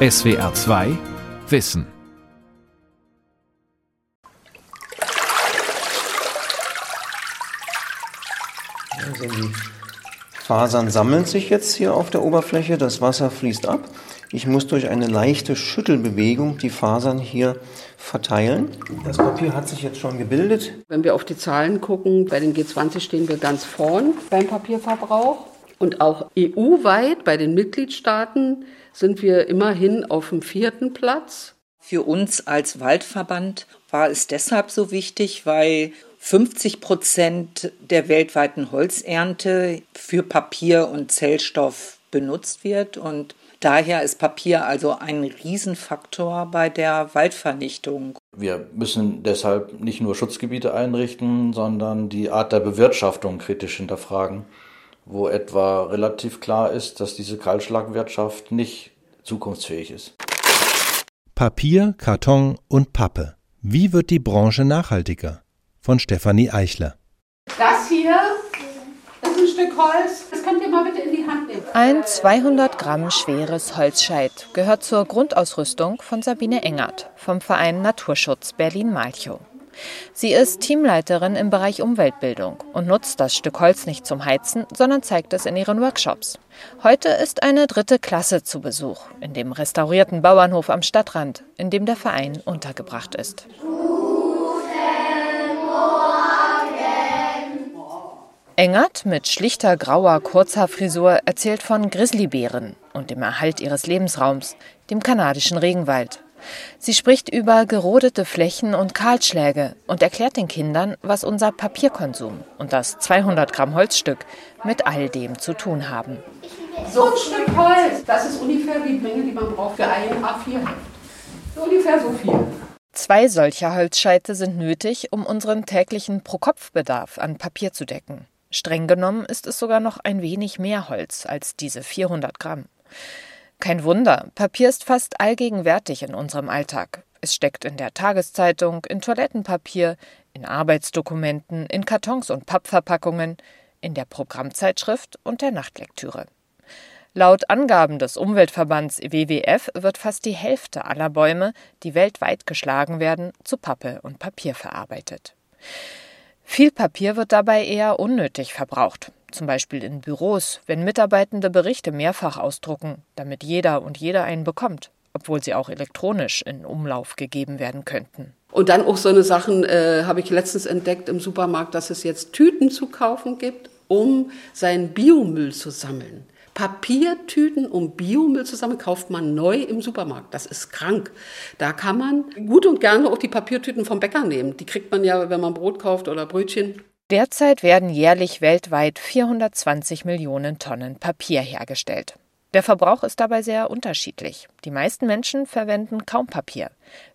SWR 2 Wissen. Also die Fasern sammeln sich jetzt hier auf der Oberfläche, das Wasser fließt ab. Ich muss durch eine leichte Schüttelbewegung die Fasern hier verteilen. Das Papier hat sich jetzt schon gebildet. Wenn wir auf die Zahlen gucken, bei den G20 stehen wir ganz vorn beim Papierverbrauch. Und auch EU-weit bei den Mitgliedstaaten sind wir immerhin auf dem vierten Platz. Für uns als Waldverband war es deshalb so wichtig, weil 50 Prozent der weltweiten Holzernte für Papier und Zellstoff benutzt wird und daher ist Papier also ein Riesenfaktor bei der Waldvernichtung. Wir müssen deshalb nicht nur Schutzgebiete einrichten, sondern die Art der Bewirtschaftung kritisch hinterfragen, wo etwa relativ klar ist, dass diese Kahlschlagwirtschaft nicht zukunftsfähig ist. Papier, Karton und Pappe. Wie wird die Branche nachhaltiger? Von Stefanie Eichler. Das hier ist ein Stück Holz. Das könnt ihr mal bitte in die Hand nehmen. Ein 200 Gramm schweres Holzscheit gehört zur Grundausrüstung von Sabine Engert vom Verein Naturschutz Berlin-Malchow. Sie ist Teamleiterin im Bereich Umweltbildung und nutzt das Stück Holz nicht zum Heizen, sondern zeigt es in ihren Workshops. Heute ist eine dritte Klasse zu Besuch in dem restaurierten Bauernhof am Stadtrand, in dem der Verein untergebracht ist. Engert mit schlichter grauer Kurzhaarfrisur erzählt von Grizzlybären und dem Erhalt ihres Lebensraums, dem kanadischen Regenwald. Sie spricht über gerodete Flächen und Kahlschläge und erklärt den Kindern, was unser Papierkonsum und das 200 Gramm Holzstück mit all dem zu tun haben. So ein Stück Holz, das ist ungefähr die Menge, die man braucht für ein A4-Heft. So ungefähr so viel. Zwei solcher Holzscheite sind nötig, um unseren täglichen Pro-Kopf-Bedarf an Papier zu decken. Streng genommen ist es sogar noch ein wenig mehr Holz als diese 400 Gramm. Kein Wunder, Papier ist fast allgegenwärtig in unserem Alltag. Es steckt in der Tageszeitung, in Toilettenpapier, in Arbeitsdokumenten, in Kartons und Pappverpackungen, in der Programmzeitschrift und der Nachtlektüre. Laut Angaben des Umweltverbands WWF wird fast die Hälfte aller Bäume, die weltweit geschlagen werden, zu Pappe und Papier verarbeitet. Viel Papier wird dabei eher unnötig verbraucht zum Beispiel in Büros, wenn Mitarbeitende Berichte mehrfach ausdrucken, damit jeder und jeder einen bekommt, obwohl sie auch elektronisch in Umlauf gegeben werden könnten. Und dann auch so eine Sachen äh, habe ich letztens entdeckt im Supermarkt, dass es jetzt Tüten zu kaufen gibt, um seinen Biomüll zu sammeln. Papiertüten, um Biomüll zu sammeln, kauft man neu im Supermarkt. Das ist krank. Da kann man gut und gerne auch die Papiertüten vom Bäcker nehmen. Die kriegt man ja, wenn man Brot kauft oder Brötchen. Derzeit werden jährlich weltweit 420 Millionen Tonnen Papier hergestellt. Der Verbrauch ist dabei sehr unterschiedlich. Die meisten Menschen verwenden kaum Papier,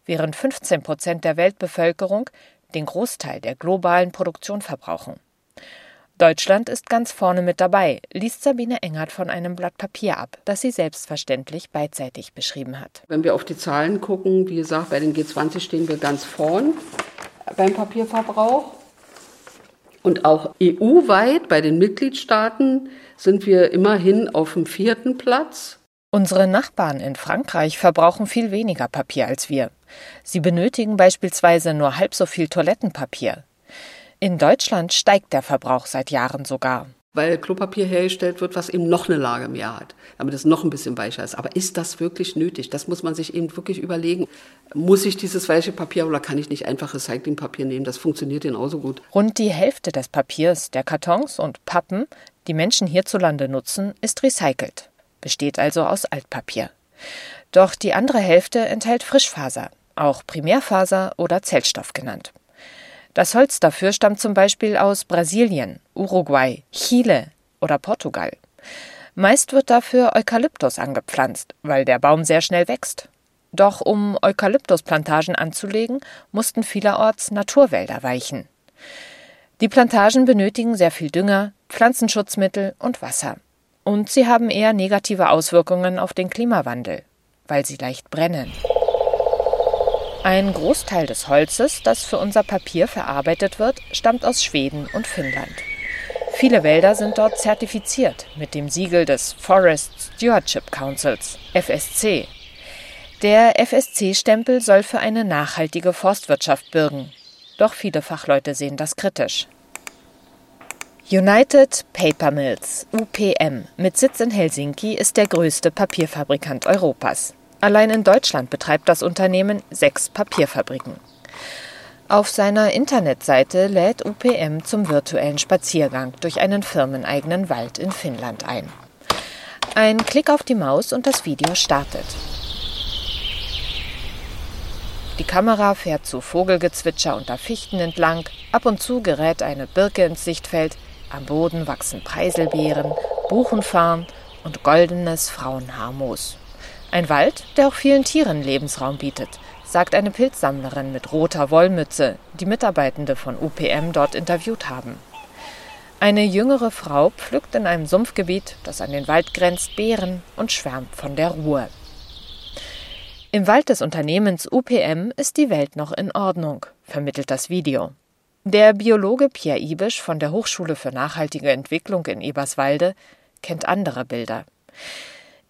während 15 Prozent der Weltbevölkerung den Großteil der globalen Produktion verbrauchen. Deutschland ist ganz vorne mit dabei, liest Sabine Engert von einem Blatt Papier ab, das sie selbstverständlich beidseitig beschrieben hat. Wenn wir auf die Zahlen gucken, wie gesagt, bei den G20 stehen wir ganz vorn beim Papierverbrauch. Und auch EU-weit bei den Mitgliedstaaten sind wir immerhin auf dem vierten Platz. Unsere Nachbarn in Frankreich verbrauchen viel weniger Papier als wir. Sie benötigen beispielsweise nur halb so viel Toilettenpapier. In Deutschland steigt der Verbrauch seit Jahren sogar weil Klopapier hergestellt wird, was eben noch eine Lage mehr hat, damit es noch ein bisschen weicher ist. Aber ist das wirklich nötig? Das muss man sich eben wirklich überlegen. Muss ich dieses weiche Papier oder kann ich nicht einfach Recyclingpapier nehmen? Das funktioniert genauso gut. Rund die Hälfte des Papiers, der Kartons und Pappen, die Menschen hierzulande nutzen, ist recycelt, besteht also aus Altpapier. Doch die andere Hälfte enthält Frischfaser, auch Primärfaser oder Zellstoff genannt. Das Holz dafür stammt zum Beispiel aus Brasilien, Uruguay, Chile oder Portugal. Meist wird dafür Eukalyptus angepflanzt, weil der Baum sehr schnell wächst. Doch um Eukalyptusplantagen anzulegen, mussten vielerorts Naturwälder weichen. Die Plantagen benötigen sehr viel Dünger, Pflanzenschutzmittel und Wasser. Und sie haben eher negative Auswirkungen auf den Klimawandel, weil sie leicht brennen. Ein Großteil des Holzes, das für unser Papier verarbeitet wird, stammt aus Schweden und Finnland. Viele Wälder sind dort zertifiziert mit dem Siegel des Forest Stewardship Councils, FSC. Der FSC-Stempel soll für eine nachhaltige Forstwirtschaft bürgen. Doch viele Fachleute sehen das kritisch. United Paper Mills, UPM, mit Sitz in Helsinki ist der größte Papierfabrikant Europas. Allein in Deutschland betreibt das Unternehmen sechs Papierfabriken. Auf seiner Internetseite lädt UPM zum virtuellen Spaziergang durch einen firmeneigenen Wald in Finnland ein. Ein Klick auf die Maus und das Video startet. Die Kamera fährt zu Vogelgezwitscher unter Fichten entlang, ab und zu gerät eine Birke ins Sichtfeld, am Boden wachsen Preiselbeeren, Buchenfarn und goldenes Frauenhaarmoos. Ein Wald, der auch vielen Tieren Lebensraum bietet, sagt eine Pilzsammlerin mit roter Wollmütze, die Mitarbeitende von UPM dort interviewt haben. Eine jüngere Frau pflückt in einem Sumpfgebiet, das an den Wald grenzt, Beeren und schwärmt von der Ruhe. Im Wald des Unternehmens UPM ist die Welt noch in Ordnung, vermittelt das Video. Der Biologe Pierre Ibisch von der Hochschule für nachhaltige Entwicklung in Eberswalde kennt andere Bilder.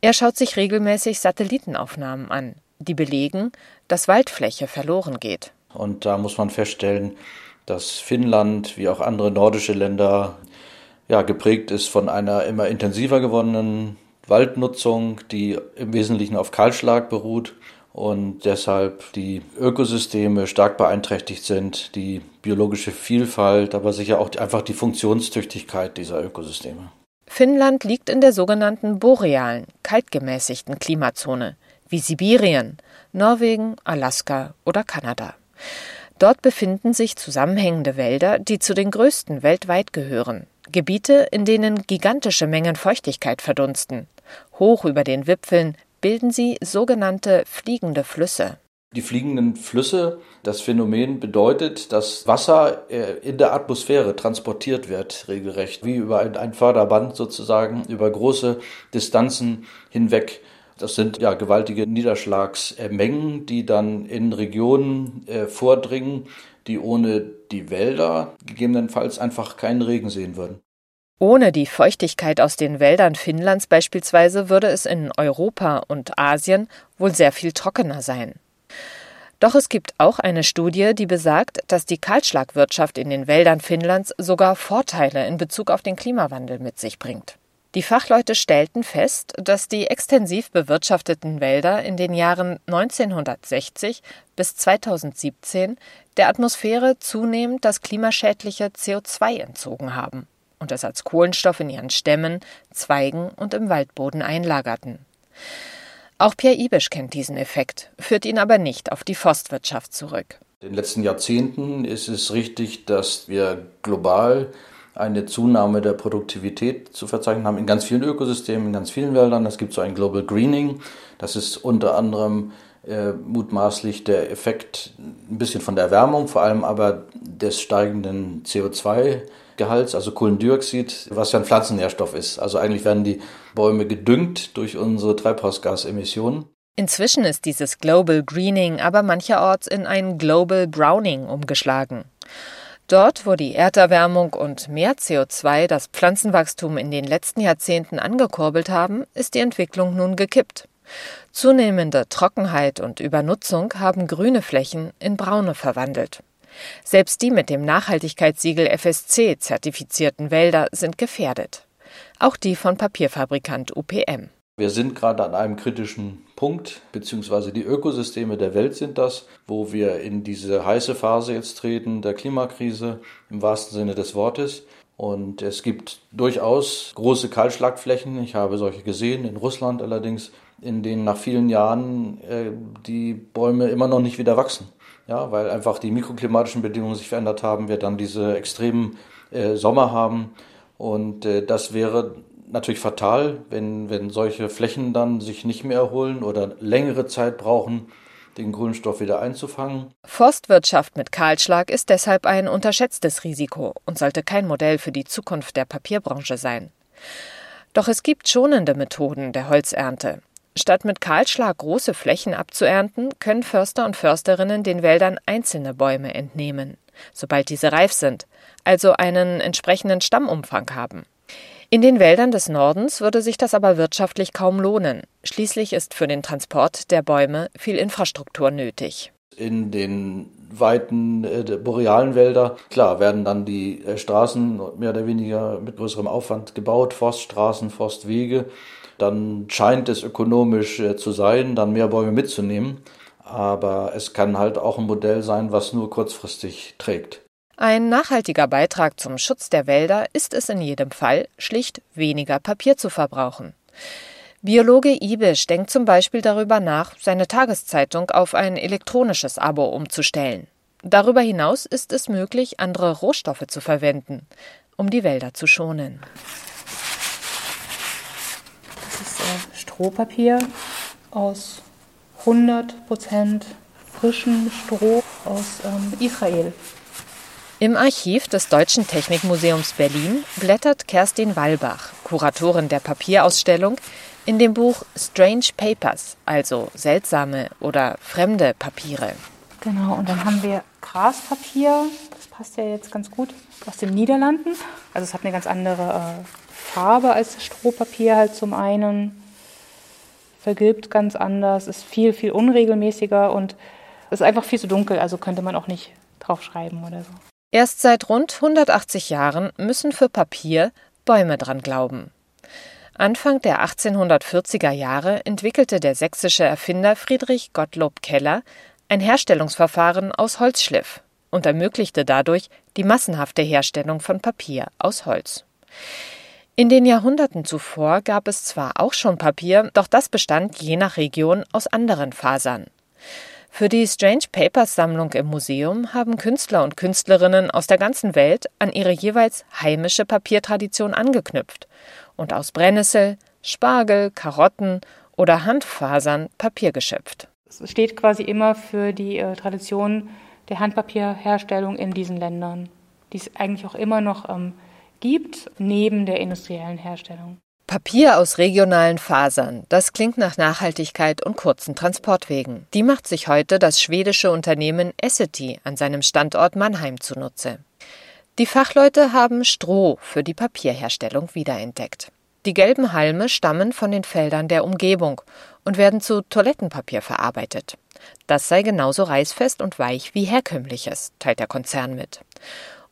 Er schaut sich regelmäßig Satellitenaufnahmen an, die belegen, dass Waldfläche verloren geht. Und da muss man feststellen, dass Finnland wie auch andere nordische Länder ja, geprägt ist von einer immer intensiver gewonnenen Waldnutzung, die im Wesentlichen auf Kahlschlag beruht und deshalb die Ökosysteme stark beeinträchtigt sind, die biologische Vielfalt, aber sicher auch einfach die Funktionstüchtigkeit dieser Ökosysteme. Finnland liegt in der sogenannten borealen, kaltgemäßigten Klimazone, wie Sibirien, Norwegen, Alaska oder Kanada. Dort befinden sich zusammenhängende Wälder, die zu den größten weltweit gehören. Gebiete, in denen gigantische Mengen Feuchtigkeit verdunsten. Hoch über den Wipfeln bilden sie sogenannte fliegende Flüsse. Die fliegenden Flüsse, das Phänomen bedeutet, dass Wasser äh, in der Atmosphäre transportiert wird, regelrecht, wie über ein Förderband sozusagen, über große Distanzen hinweg. Das sind ja gewaltige Niederschlagsmengen, die dann in Regionen äh, vordringen, die ohne die Wälder gegebenenfalls einfach keinen Regen sehen würden. Ohne die Feuchtigkeit aus den Wäldern Finnlands beispielsweise würde es in Europa und Asien wohl sehr viel trockener sein. Doch es gibt auch eine Studie, die besagt, dass die Kahlschlagwirtschaft in den Wäldern Finnlands sogar Vorteile in Bezug auf den Klimawandel mit sich bringt. Die Fachleute stellten fest, dass die extensiv bewirtschafteten Wälder in den Jahren 1960 bis 2017 der Atmosphäre zunehmend das klimaschädliche CO2 entzogen haben und es als Kohlenstoff in ihren Stämmen, Zweigen und im Waldboden einlagerten. Auch Pierre Ibisch kennt diesen Effekt, führt ihn aber nicht auf die Forstwirtschaft zurück. In den letzten Jahrzehnten ist es richtig, dass wir global eine Zunahme der Produktivität zu verzeichnen haben in ganz vielen Ökosystemen, in ganz vielen Wäldern. Es gibt so ein Global Greening. Das ist unter anderem äh, mutmaßlich der Effekt ein bisschen von der Erwärmung, vor allem aber des steigenden CO2-Gehalts, also Kohlendioxid, was ja ein Pflanzennährstoff ist. Also eigentlich werden die Bäume gedüngt durch unsere Treibhausgasemissionen. Inzwischen ist dieses Global Greening aber mancherorts in ein Global Browning umgeschlagen. Dort, wo die Erderwärmung und mehr CO2 das Pflanzenwachstum in den letzten Jahrzehnten angekurbelt haben, ist die Entwicklung nun gekippt. Zunehmende Trockenheit und Übernutzung haben grüne Flächen in braune verwandelt. Selbst die mit dem Nachhaltigkeitssiegel FSC zertifizierten Wälder sind gefährdet. Auch die von Papierfabrikant UPM. Wir sind gerade an einem kritischen Punkt, beziehungsweise die Ökosysteme der Welt sind das, wo wir in diese heiße Phase jetzt treten, der Klimakrise im wahrsten Sinne des Wortes. Und es gibt durchaus große Kahlschlagflächen. Ich habe solche gesehen, in Russland allerdings, in denen nach vielen Jahren äh, die Bäume immer noch nicht wieder wachsen. Ja, weil einfach die mikroklimatischen Bedingungen sich verändert haben, wir dann diese extremen äh, Sommer haben. Und äh, das wäre natürlich fatal, wenn, wenn solche Flächen dann sich nicht mehr erholen oder längere Zeit brauchen, den Kohlenstoff wieder einzufangen. Forstwirtschaft mit Kahlschlag ist deshalb ein unterschätztes Risiko und sollte kein Modell für die Zukunft der Papierbranche sein. Doch es gibt schonende Methoden der Holzernte. Statt mit Kahlschlag große Flächen abzuernten, können Förster und Försterinnen den Wäldern einzelne Bäume entnehmen, sobald diese reif sind, also einen entsprechenden Stammumfang haben. In den Wäldern des Nordens würde sich das aber wirtschaftlich kaum lohnen. Schließlich ist für den Transport der Bäume viel Infrastruktur nötig. In den weiten äh, borealen Wälder, klar, werden dann die äh, Straßen mehr oder weniger mit größerem Aufwand gebaut, Forststraßen, Forstwege. Dann scheint es ökonomisch äh, zu sein, dann mehr Bäume mitzunehmen. Aber es kann halt auch ein Modell sein, was nur kurzfristig trägt. Ein nachhaltiger Beitrag zum Schutz der Wälder ist es in jedem Fall, schlicht weniger Papier zu verbrauchen. Biologe Ibisch denkt zum Beispiel darüber nach, seine Tageszeitung auf ein elektronisches Abo umzustellen. Darüber hinaus ist es möglich, andere Rohstoffe zu verwenden, um die Wälder zu schonen. Strohpapier aus 100% frischem Stroh aus ähm, Israel. Im Archiv des Deutschen Technikmuseums Berlin blättert Kerstin Wallbach, Kuratorin der Papierausstellung, in dem Buch Strange Papers, also seltsame oder fremde Papiere. Genau, und dann haben wir Graspapier, das passt ja jetzt ganz gut, aus den Niederlanden. Also es hat eine ganz andere äh, Farbe als das Strohpapier halt zum einen, vergilbt ganz anders, ist viel, viel unregelmäßiger und ist einfach viel zu dunkel, also könnte man auch nicht drauf schreiben oder so. Erst seit rund 180 Jahren müssen für Papier Bäume dran glauben. Anfang der 1840er Jahre entwickelte der sächsische Erfinder Friedrich Gottlob Keller ein Herstellungsverfahren aus Holzschliff und ermöglichte dadurch die massenhafte Herstellung von Papier aus Holz. In den Jahrhunderten zuvor gab es zwar auch schon Papier, doch das bestand je nach Region aus anderen Fasern. Für die Strange Papers Sammlung im Museum haben Künstler und Künstlerinnen aus der ganzen Welt an ihre jeweils heimische Papiertradition angeknüpft und aus Brennnessel, Spargel, Karotten oder Handfasern Papier geschöpft. Es steht quasi immer für die äh, Tradition der Handpapierherstellung in diesen Ländern, die es eigentlich auch immer noch ähm, gibt, neben der industriellen Herstellung. Papier aus regionalen Fasern, das klingt nach Nachhaltigkeit und kurzen Transportwegen. Die macht sich heute das schwedische Unternehmen Essity an seinem Standort Mannheim zunutze. Die Fachleute haben Stroh für die Papierherstellung wiederentdeckt. Die gelben Halme stammen von den Feldern der Umgebung und werden zu Toilettenpapier verarbeitet. Das sei genauso reißfest und weich wie herkömmliches, teilt der Konzern mit.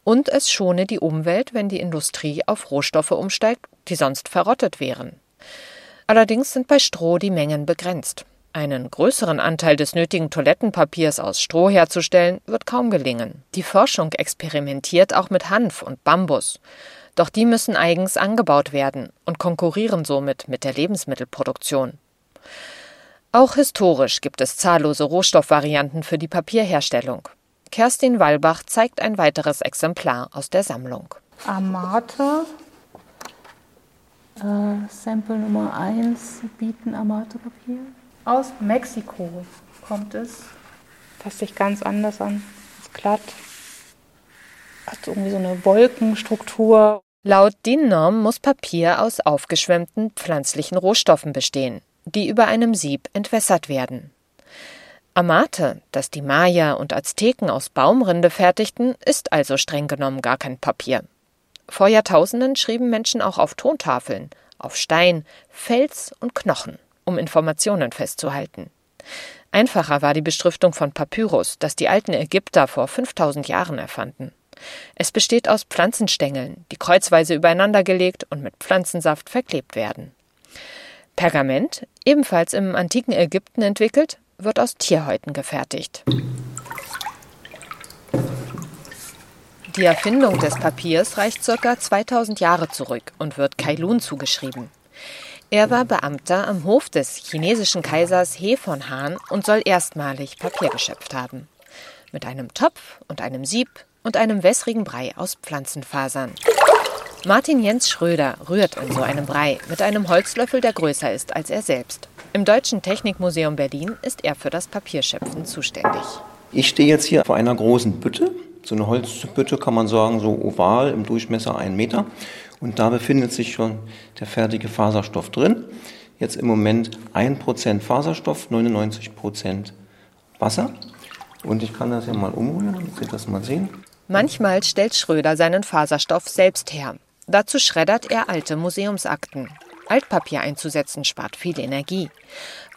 Und es schone die Umwelt, wenn die Industrie auf Rohstoffe umsteigt, die sonst verrottet wären. Allerdings sind bei Stroh die Mengen begrenzt. Einen größeren Anteil des nötigen Toilettenpapiers aus Stroh herzustellen, wird kaum gelingen. Die Forschung experimentiert auch mit Hanf und Bambus. Doch die müssen eigens angebaut werden und konkurrieren somit mit der Lebensmittelproduktion. Auch historisch gibt es zahllose Rohstoffvarianten für die Papierherstellung. Kerstin Wallbach zeigt ein weiteres Exemplar aus der Sammlung. Amate, äh, Sample Nummer 1, bieten Amate-Papier. Aus Mexiko kommt es. Fasst sich ganz anders an. Ist glatt. Hat irgendwie so eine Wolkenstruktur. Laut DIN-Norm muss Papier aus aufgeschwemmten pflanzlichen Rohstoffen bestehen, die über einem Sieb entwässert werden. Amate, das die Maya und Azteken aus Baumrinde fertigten, ist also streng genommen gar kein Papier. Vor Jahrtausenden schrieben Menschen auch auf Tontafeln, auf Stein, Fels und Knochen, um Informationen festzuhalten. Einfacher war die Beschriftung von Papyrus, das die alten Ägypter vor 5000 Jahren erfanden. Es besteht aus Pflanzenstängeln, die kreuzweise übereinandergelegt und mit Pflanzensaft verklebt werden. Pergament, ebenfalls im antiken Ägypten entwickelt, wird aus Tierhäuten gefertigt. Die Erfindung des Papiers reicht ca. 2000 Jahre zurück und wird Kailun zugeschrieben. Er war Beamter am Hof des chinesischen Kaisers He von Han und soll erstmalig Papier geschöpft haben. Mit einem Topf und einem Sieb und einem wässrigen Brei aus Pflanzenfasern. Martin Jens Schröder rührt in so einem Brei mit einem Holzlöffel, der größer ist als er selbst. Im Deutschen Technikmuseum Berlin ist er für das Papierschöpfen zuständig. Ich stehe jetzt hier vor einer großen Bütte. So eine Holzbütte kann man sagen, so oval im Durchmesser einen Meter. Und da befindet sich schon der fertige Faserstoff drin. Jetzt im Moment 1% Faserstoff, 99% Wasser. Und ich kann das ja mal umrühren, damit Sie das mal sehen. Manchmal stellt Schröder seinen Faserstoff selbst her. Dazu schreddert er alte Museumsakten. Altpapier einzusetzen spart viel Energie.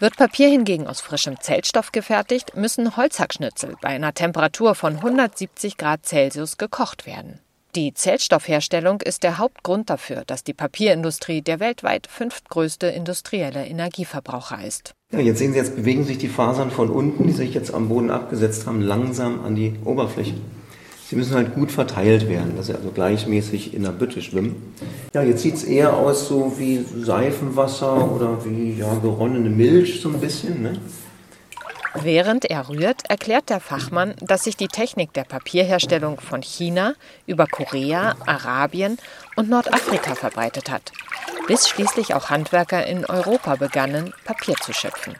Wird Papier hingegen aus frischem Zeltstoff gefertigt, müssen Holzhackschnitzel bei einer Temperatur von 170 Grad Celsius gekocht werden. Die Zellstoffherstellung ist der Hauptgrund dafür, dass die Papierindustrie der weltweit fünftgrößte industrielle Energieverbraucher ist. Ja, jetzt sehen Sie, jetzt bewegen sich die Fasern von unten, die sich jetzt am Boden abgesetzt haben, langsam an die Oberfläche. Sie müssen halt gut verteilt werden, dass sie also gleichmäßig in der Bütte schwimmen. Ja, jetzt sieht es eher aus so wie Seifenwasser oder wie ja, geronnene Milch so ein bisschen. Ne? Während er rührt, erklärt der Fachmann, dass sich die Technik der Papierherstellung von China über Korea, Arabien und Nordafrika verbreitet hat, bis schließlich auch Handwerker in Europa begannen, Papier zu schöpfen.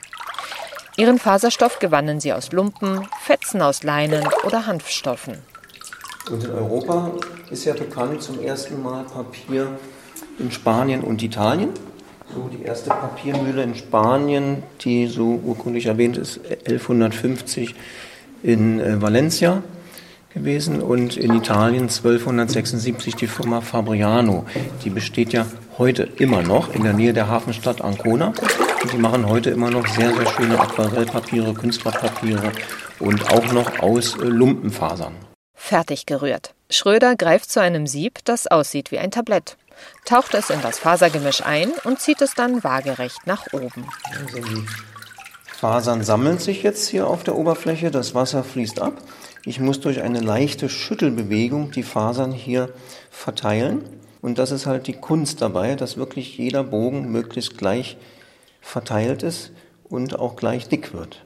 Ihren Faserstoff gewannen sie aus Lumpen, Fetzen aus Leinen oder Hanfstoffen. Und in Europa ist ja bekannt zum ersten Mal Papier in Spanien und Italien. So, die erste Papiermühle in Spanien, die so urkundlich erwähnt ist, 1150 in äh, Valencia gewesen und in Italien 1276 die Firma Fabriano. Die besteht ja heute immer noch in der Nähe der Hafenstadt Ancona und die machen heute immer noch sehr, sehr schöne Aquarellpapiere, Künstlerpapiere und auch noch aus äh, Lumpenfasern. Fertig gerührt. Schröder greift zu einem Sieb, das aussieht wie ein Tablett taucht es in das Fasergemisch ein und zieht es dann waagerecht nach oben. Also die Fasern sammeln sich jetzt hier auf der Oberfläche, das Wasser fließt ab. Ich muss durch eine leichte Schüttelbewegung die Fasern hier verteilen. Und das ist halt die Kunst dabei, dass wirklich jeder Bogen möglichst gleich verteilt ist und auch gleich dick wird.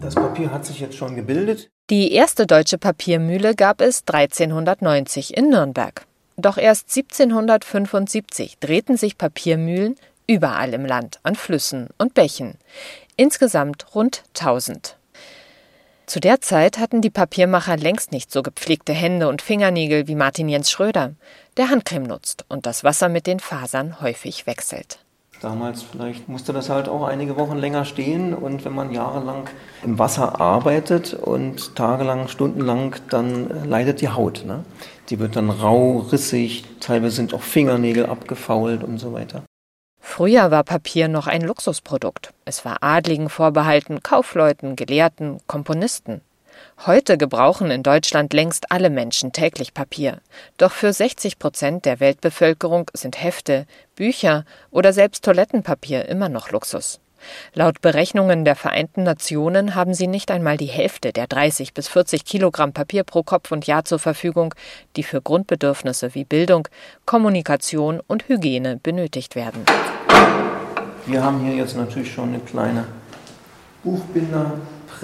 Das Papier hat sich jetzt schon gebildet. Die erste deutsche Papiermühle gab es 1390 in Nürnberg. Doch erst 1775 drehten sich Papiermühlen überall im Land an Flüssen und Bächen, insgesamt rund 1000. Zu der Zeit hatten die Papiermacher längst nicht so gepflegte Hände und Fingernägel wie Martin Jens Schröder, der Handcreme nutzt und das Wasser mit den Fasern häufig wechselt. Damals vielleicht musste das halt auch einige Wochen länger stehen und wenn man jahrelang im Wasser arbeitet und tagelang, stundenlang, dann äh, leidet die Haut. Ne? Die wird dann rau, rissig, teilweise sind auch Fingernägel abgefault und so weiter. Früher war Papier noch ein Luxusprodukt. Es war Adligen vorbehalten, Kaufleuten, Gelehrten, Komponisten. Heute gebrauchen in Deutschland längst alle Menschen täglich Papier. Doch für 60 Prozent der Weltbevölkerung sind Hefte, Bücher oder selbst Toilettenpapier immer noch Luxus. Laut Berechnungen der Vereinten Nationen haben sie nicht einmal die Hälfte der 30 bis 40 Kilogramm Papier pro Kopf und Jahr zur Verfügung, die für Grundbedürfnisse wie Bildung, Kommunikation und Hygiene benötigt werden. Wir haben hier jetzt natürlich schon eine kleine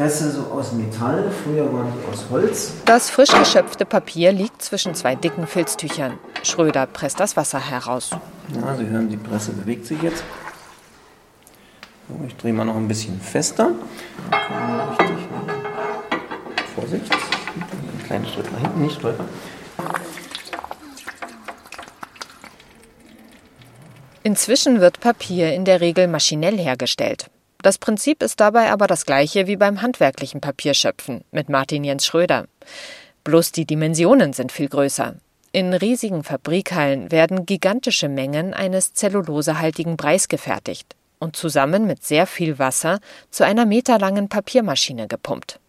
Buchbinderpresse so aus Metall. Früher waren die aus Holz. Das frisch geschöpfte Papier liegt zwischen zwei dicken Filztüchern. Schröder presst das Wasser heraus. Ja, Sie hören, die Presse bewegt sich jetzt. So, ich drehe mal noch ein bisschen fester. Richtig, Vorsicht. Ein kleines Schritt nach hinten, nicht stolpern. Inzwischen wird Papier in der Regel maschinell hergestellt. Das Prinzip ist dabei aber das gleiche wie beim handwerklichen Papierschöpfen mit Martin Jens Schröder. Bloß die Dimensionen sind viel größer. In riesigen Fabrikhallen werden gigantische Mengen eines zellulosehaltigen Breis gefertigt und zusammen mit sehr viel Wasser zu einer meterlangen Papiermaschine gepumpt.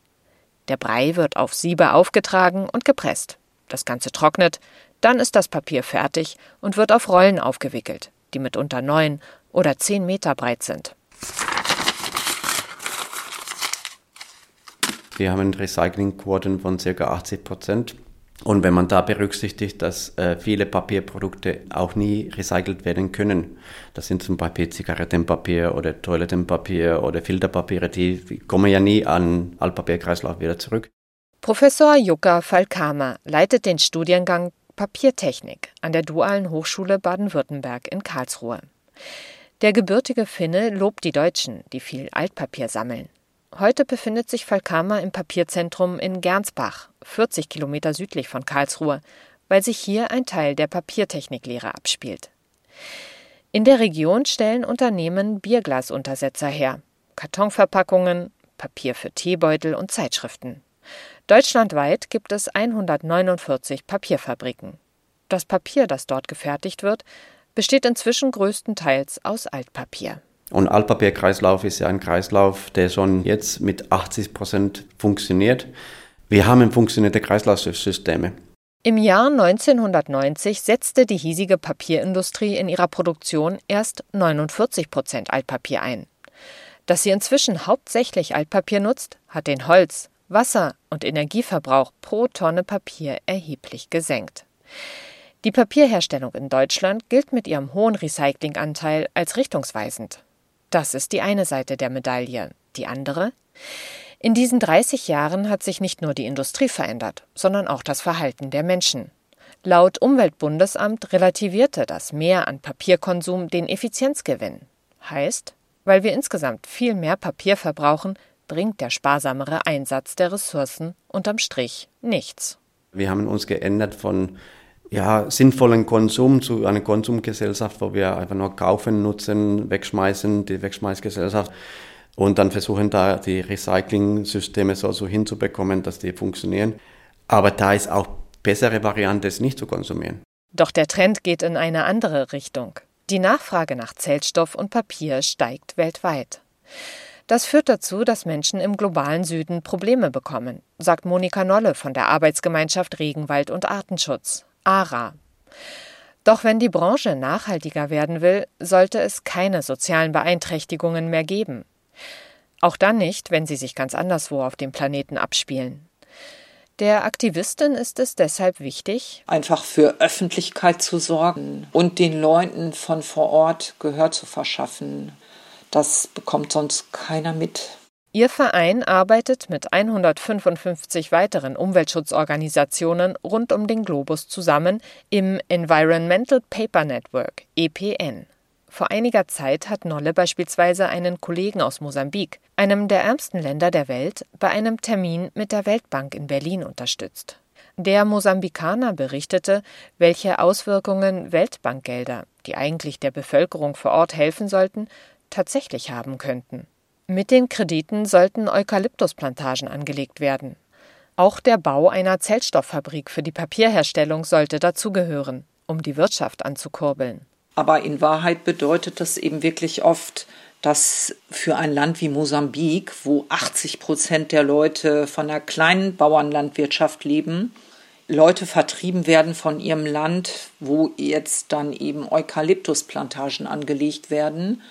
Der Brei wird auf Siebe aufgetragen und gepresst. Das Ganze trocknet, dann ist das Papier fertig und wird auf Rollen aufgewickelt, die mitunter neun oder zehn Meter breit sind. Wir haben Recyclingquoten von ca. 80 Prozent. Und wenn man da berücksichtigt, dass äh, viele Papierprodukte auch nie recycelt werden können, das sind zum Beispiel Zigarettenpapier oder Toilettenpapier oder Filterpapiere, die kommen ja nie an Altpapierkreislauf wieder zurück. Professor Jukka Falkama leitet den Studiengang Papiertechnik an der Dualen Hochschule Baden-Württemberg in Karlsruhe. Der gebürtige Finne lobt die Deutschen, die viel Altpapier sammeln. Heute befindet sich Falkama im Papierzentrum in Gernsbach, 40 Kilometer südlich von Karlsruhe, weil sich hier ein Teil der Papiertechniklehre abspielt. In der Region stellen Unternehmen Bierglasuntersetzer her, Kartonverpackungen, Papier für Teebeutel und Zeitschriften. Deutschlandweit gibt es 149 Papierfabriken. Das Papier, das dort gefertigt wird, besteht inzwischen größtenteils aus Altpapier. Und Altpapierkreislauf ist ja ein Kreislauf, der schon jetzt mit 80 Prozent funktioniert. Wir haben funktionierende Kreislaufsysteme. Im Jahr 1990 setzte die hiesige Papierindustrie in ihrer Produktion erst 49 Prozent Altpapier ein. Dass sie inzwischen hauptsächlich Altpapier nutzt, hat den Holz-, Wasser- und Energieverbrauch pro Tonne Papier erheblich gesenkt. Die Papierherstellung in Deutschland gilt mit ihrem hohen Recyclinganteil als richtungsweisend. Das ist die eine Seite der Medaille. Die andere? In diesen 30 Jahren hat sich nicht nur die Industrie verändert, sondern auch das Verhalten der Menschen. Laut Umweltbundesamt relativierte das Mehr an Papierkonsum den Effizienzgewinn. Heißt, weil wir insgesamt viel mehr Papier verbrauchen, bringt der sparsamere Einsatz der Ressourcen unterm Strich nichts. Wir haben uns geändert von ja, sinnvollen Konsum zu einer Konsumgesellschaft, wo wir einfach nur kaufen, nutzen, wegschmeißen, die Wegschmeißgesellschaft und dann versuchen da die Recycling-Systeme so, so hinzubekommen, dass die funktionieren. Aber da ist auch bessere Variante, es nicht zu konsumieren. Doch der Trend geht in eine andere Richtung. Die Nachfrage nach Zellstoff und Papier steigt weltweit. Das führt dazu, dass Menschen im globalen Süden Probleme bekommen, sagt Monika Nolle von der Arbeitsgemeinschaft Regenwald und Artenschutz, ARA. Doch wenn die Branche nachhaltiger werden will, sollte es keine sozialen Beeinträchtigungen mehr geben. Auch dann nicht, wenn sie sich ganz anderswo auf dem Planeten abspielen. Der Aktivistin ist es deshalb wichtig, einfach für Öffentlichkeit zu sorgen und den Leuten von vor Ort Gehör zu verschaffen. Das bekommt sonst keiner mit. Ihr Verein arbeitet mit 155 weiteren Umweltschutzorganisationen rund um den Globus zusammen im Environmental Paper Network EPN. Vor einiger Zeit hat Nolle beispielsweise einen Kollegen aus Mosambik, einem der ärmsten Länder der Welt, bei einem Termin mit der Weltbank in Berlin unterstützt. Der Mosambikaner berichtete, welche Auswirkungen Weltbankgelder, die eigentlich der Bevölkerung vor Ort helfen sollten, tatsächlich haben könnten. Mit den Krediten sollten Eukalyptusplantagen angelegt werden. Auch der Bau einer Zellstofffabrik für die Papierherstellung sollte dazugehören, um die Wirtschaft anzukurbeln. Aber in Wahrheit bedeutet das eben wirklich oft, dass für ein Land wie Mosambik, wo 80 Prozent der Leute von einer kleinen Bauernlandwirtschaft leben, Leute vertrieben werden von ihrem Land, wo jetzt dann eben Eukalyptusplantagen angelegt werden.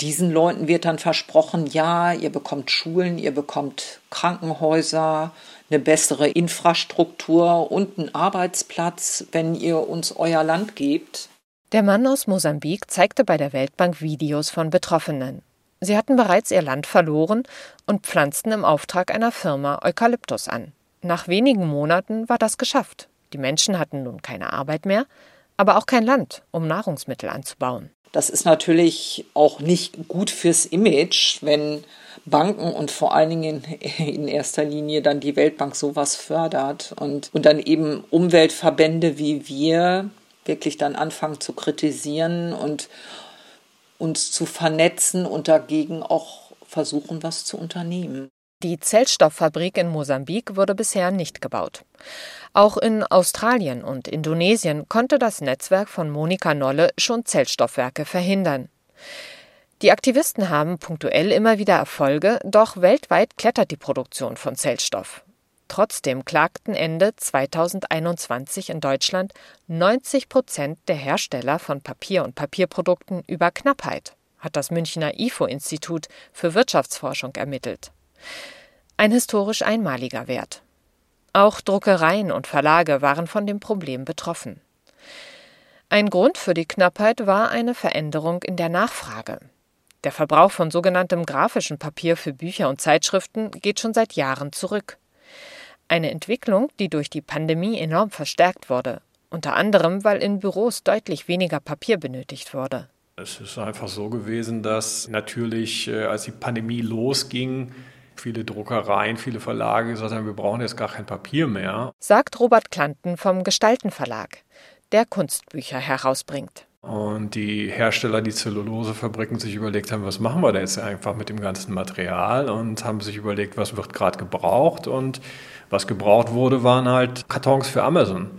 Diesen Leuten wird dann versprochen, ja, ihr bekommt Schulen, ihr bekommt Krankenhäuser, eine bessere Infrastruktur und einen Arbeitsplatz, wenn ihr uns euer Land gebt. Der Mann aus Mosambik zeigte bei der Weltbank Videos von Betroffenen. Sie hatten bereits ihr Land verloren und pflanzten im Auftrag einer Firma Eukalyptus an. Nach wenigen Monaten war das geschafft. Die Menschen hatten nun keine Arbeit mehr, aber auch kein Land, um Nahrungsmittel anzubauen. Das ist natürlich auch nicht gut fürs Image, wenn Banken und vor allen Dingen in erster Linie dann die Weltbank sowas fördert und, und dann eben Umweltverbände wie wir wirklich dann anfangen zu kritisieren und uns zu vernetzen und dagegen auch versuchen, was zu unternehmen. Die Zellstofffabrik in Mosambik wurde bisher nicht gebaut. Auch in Australien und Indonesien konnte das Netzwerk von Monika Nolle schon Zellstoffwerke verhindern. Die Aktivisten haben punktuell immer wieder Erfolge, doch weltweit klettert die Produktion von Zellstoff. Trotzdem klagten Ende 2021 in Deutschland 90 Prozent der Hersteller von Papier und Papierprodukten über Knappheit, hat das Münchner IFO-Institut für Wirtschaftsforschung ermittelt. Ein historisch einmaliger Wert. Auch Druckereien und Verlage waren von dem Problem betroffen. Ein Grund für die Knappheit war eine Veränderung in der Nachfrage. Der Verbrauch von sogenanntem grafischem Papier für Bücher und Zeitschriften geht schon seit Jahren zurück. Eine Entwicklung, die durch die Pandemie enorm verstärkt wurde, unter anderem, weil in Büros deutlich weniger Papier benötigt wurde. Es ist einfach so gewesen, dass natürlich, äh, als die Pandemie losging, viele Druckereien, viele Verlage gesagt haben, wir brauchen jetzt gar kein Papier mehr. Sagt Robert Klanten vom Gestalten Verlag, der Kunstbücher herausbringt. Und die Hersteller, die Zellulosefabriken sich überlegt haben, was machen wir da jetzt einfach mit dem ganzen Material und haben sich überlegt, was wird gerade gebraucht und was gebraucht wurde, waren halt Kartons für Amazon.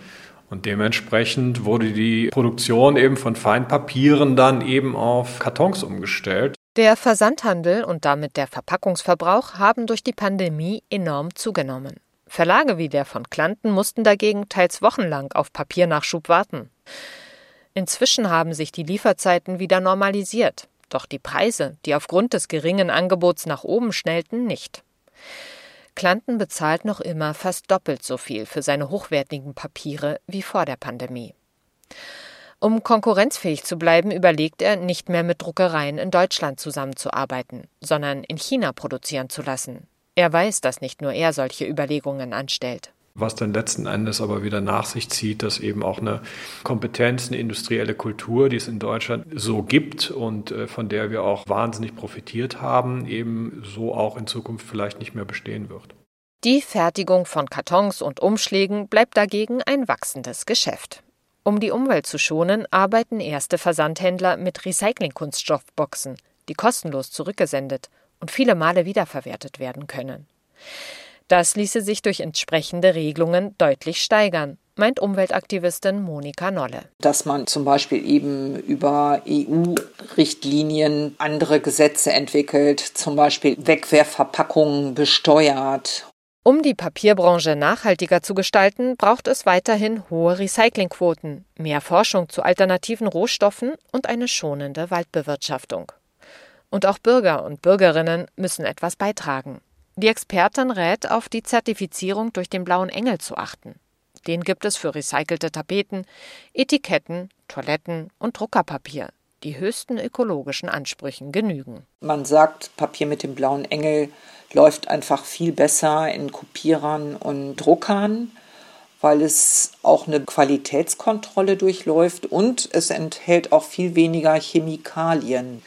Und dementsprechend wurde die Produktion eben von Feinpapieren dann eben auf Kartons umgestellt. Der Versandhandel und damit der Verpackungsverbrauch haben durch die Pandemie enorm zugenommen. Verlage wie der von Klanten mussten dagegen teils wochenlang auf Papiernachschub warten. Inzwischen haben sich die Lieferzeiten wieder normalisiert, doch die Preise, die aufgrund des geringen Angebots nach oben schnellten, nicht. Klanten bezahlt noch immer fast doppelt so viel für seine hochwertigen Papiere wie vor der Pandemie. Um konkurrenzfähig zu bleiben, überlegt er, nicht mehr mit Druckereien in Deutschland zusammenzuarbeiten, sondern in China produzieren zu lassen. Er weiß, dass nicht nur er solche Überlegungen anstellt. Was dann letzten Endes aber wieder nach sich zieht, dass eben auch eine Kompetenz, eine industrielle Kultur, die es in Deutschland so gibt und äh, von der wir auch wahnsinnig profitiert haben, eben so auch in Zukunft vielleicht nicht mehr bestehen wird. Die Fertigung von Kartons und Umschlägen bleibt dagegen ein wachsendes Geschäft. Um die Umwelt zu schonen, arbeiten erste Versandhändler mit Recycling-Kunststoffboxen, die kostenlos zurückgesendet und viele Male wiederverwertet werden können. Das ließe sich durch entsprechende Regelungen deutlich steigern, meint Umweltaktivistin Monika Nolle. Dass man zum Beispiel eben über EU-Richtlinien andere Gesetze entwickelt, zum Beispiel Wegwerfverpackungen besteuert. Um die Papierbranche nachhaltiger zu gestalten, braucht es weiterhin hohe Recyclingquoten, mehr Forschung zu alternativen Rohstoffen und eine schonende Waldbewirtschaftung. Und auch Bürger und Bürgerinnen müssen etwas beitragen. Die Expertin rät, auf die Zertifizierung durch den Blauen Engel zu achten. Den gibt es für recycelte Tapeten, Etiketten, Toiletten und Druckerpapier, die höchsten ökologischen Ansprüchen genügen. Man sagt, Papier mit dem blauen Engel läuft einfach viel besser in Kopierern und Druckern, weil es auch eine Qualitätskontrolle durchläuft und es enthält auch viel weniger Chemikalien.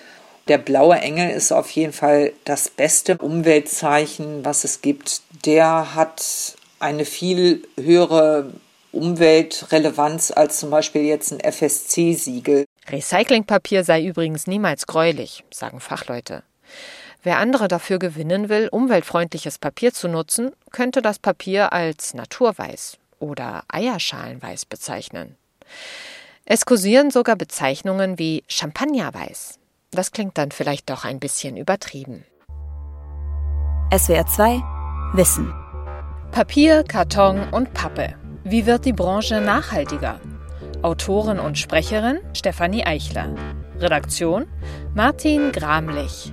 Der blaue Engel ist auf jeden Fall das beste Umweltzeichen, was es gibt. Der hat eine viel höhere Umweltrelevanz als zum Beispiel jetzt ein FSC-Siegel. Recyclingpapier sei übrigens niemals gräulich, sagen Fachleute. Wer andere dafür gewinnen will, umweltfreundliches Papier zu nutzen, könnte das Papier als Naturweiß oder Eierschalenweiß bezeichnen. Es kursieren sogar Bezeichnungen wie Champagnerweiß, das klingt dann vielleicht doch ein bisschen übertrieben. SWR 2 Wissen. Papier, Karton und Pappe. Wie wird die Branche nachhaltiger? Autorin und Sprecherin Stefanie Eichler. Redaktion Martin Gramlich.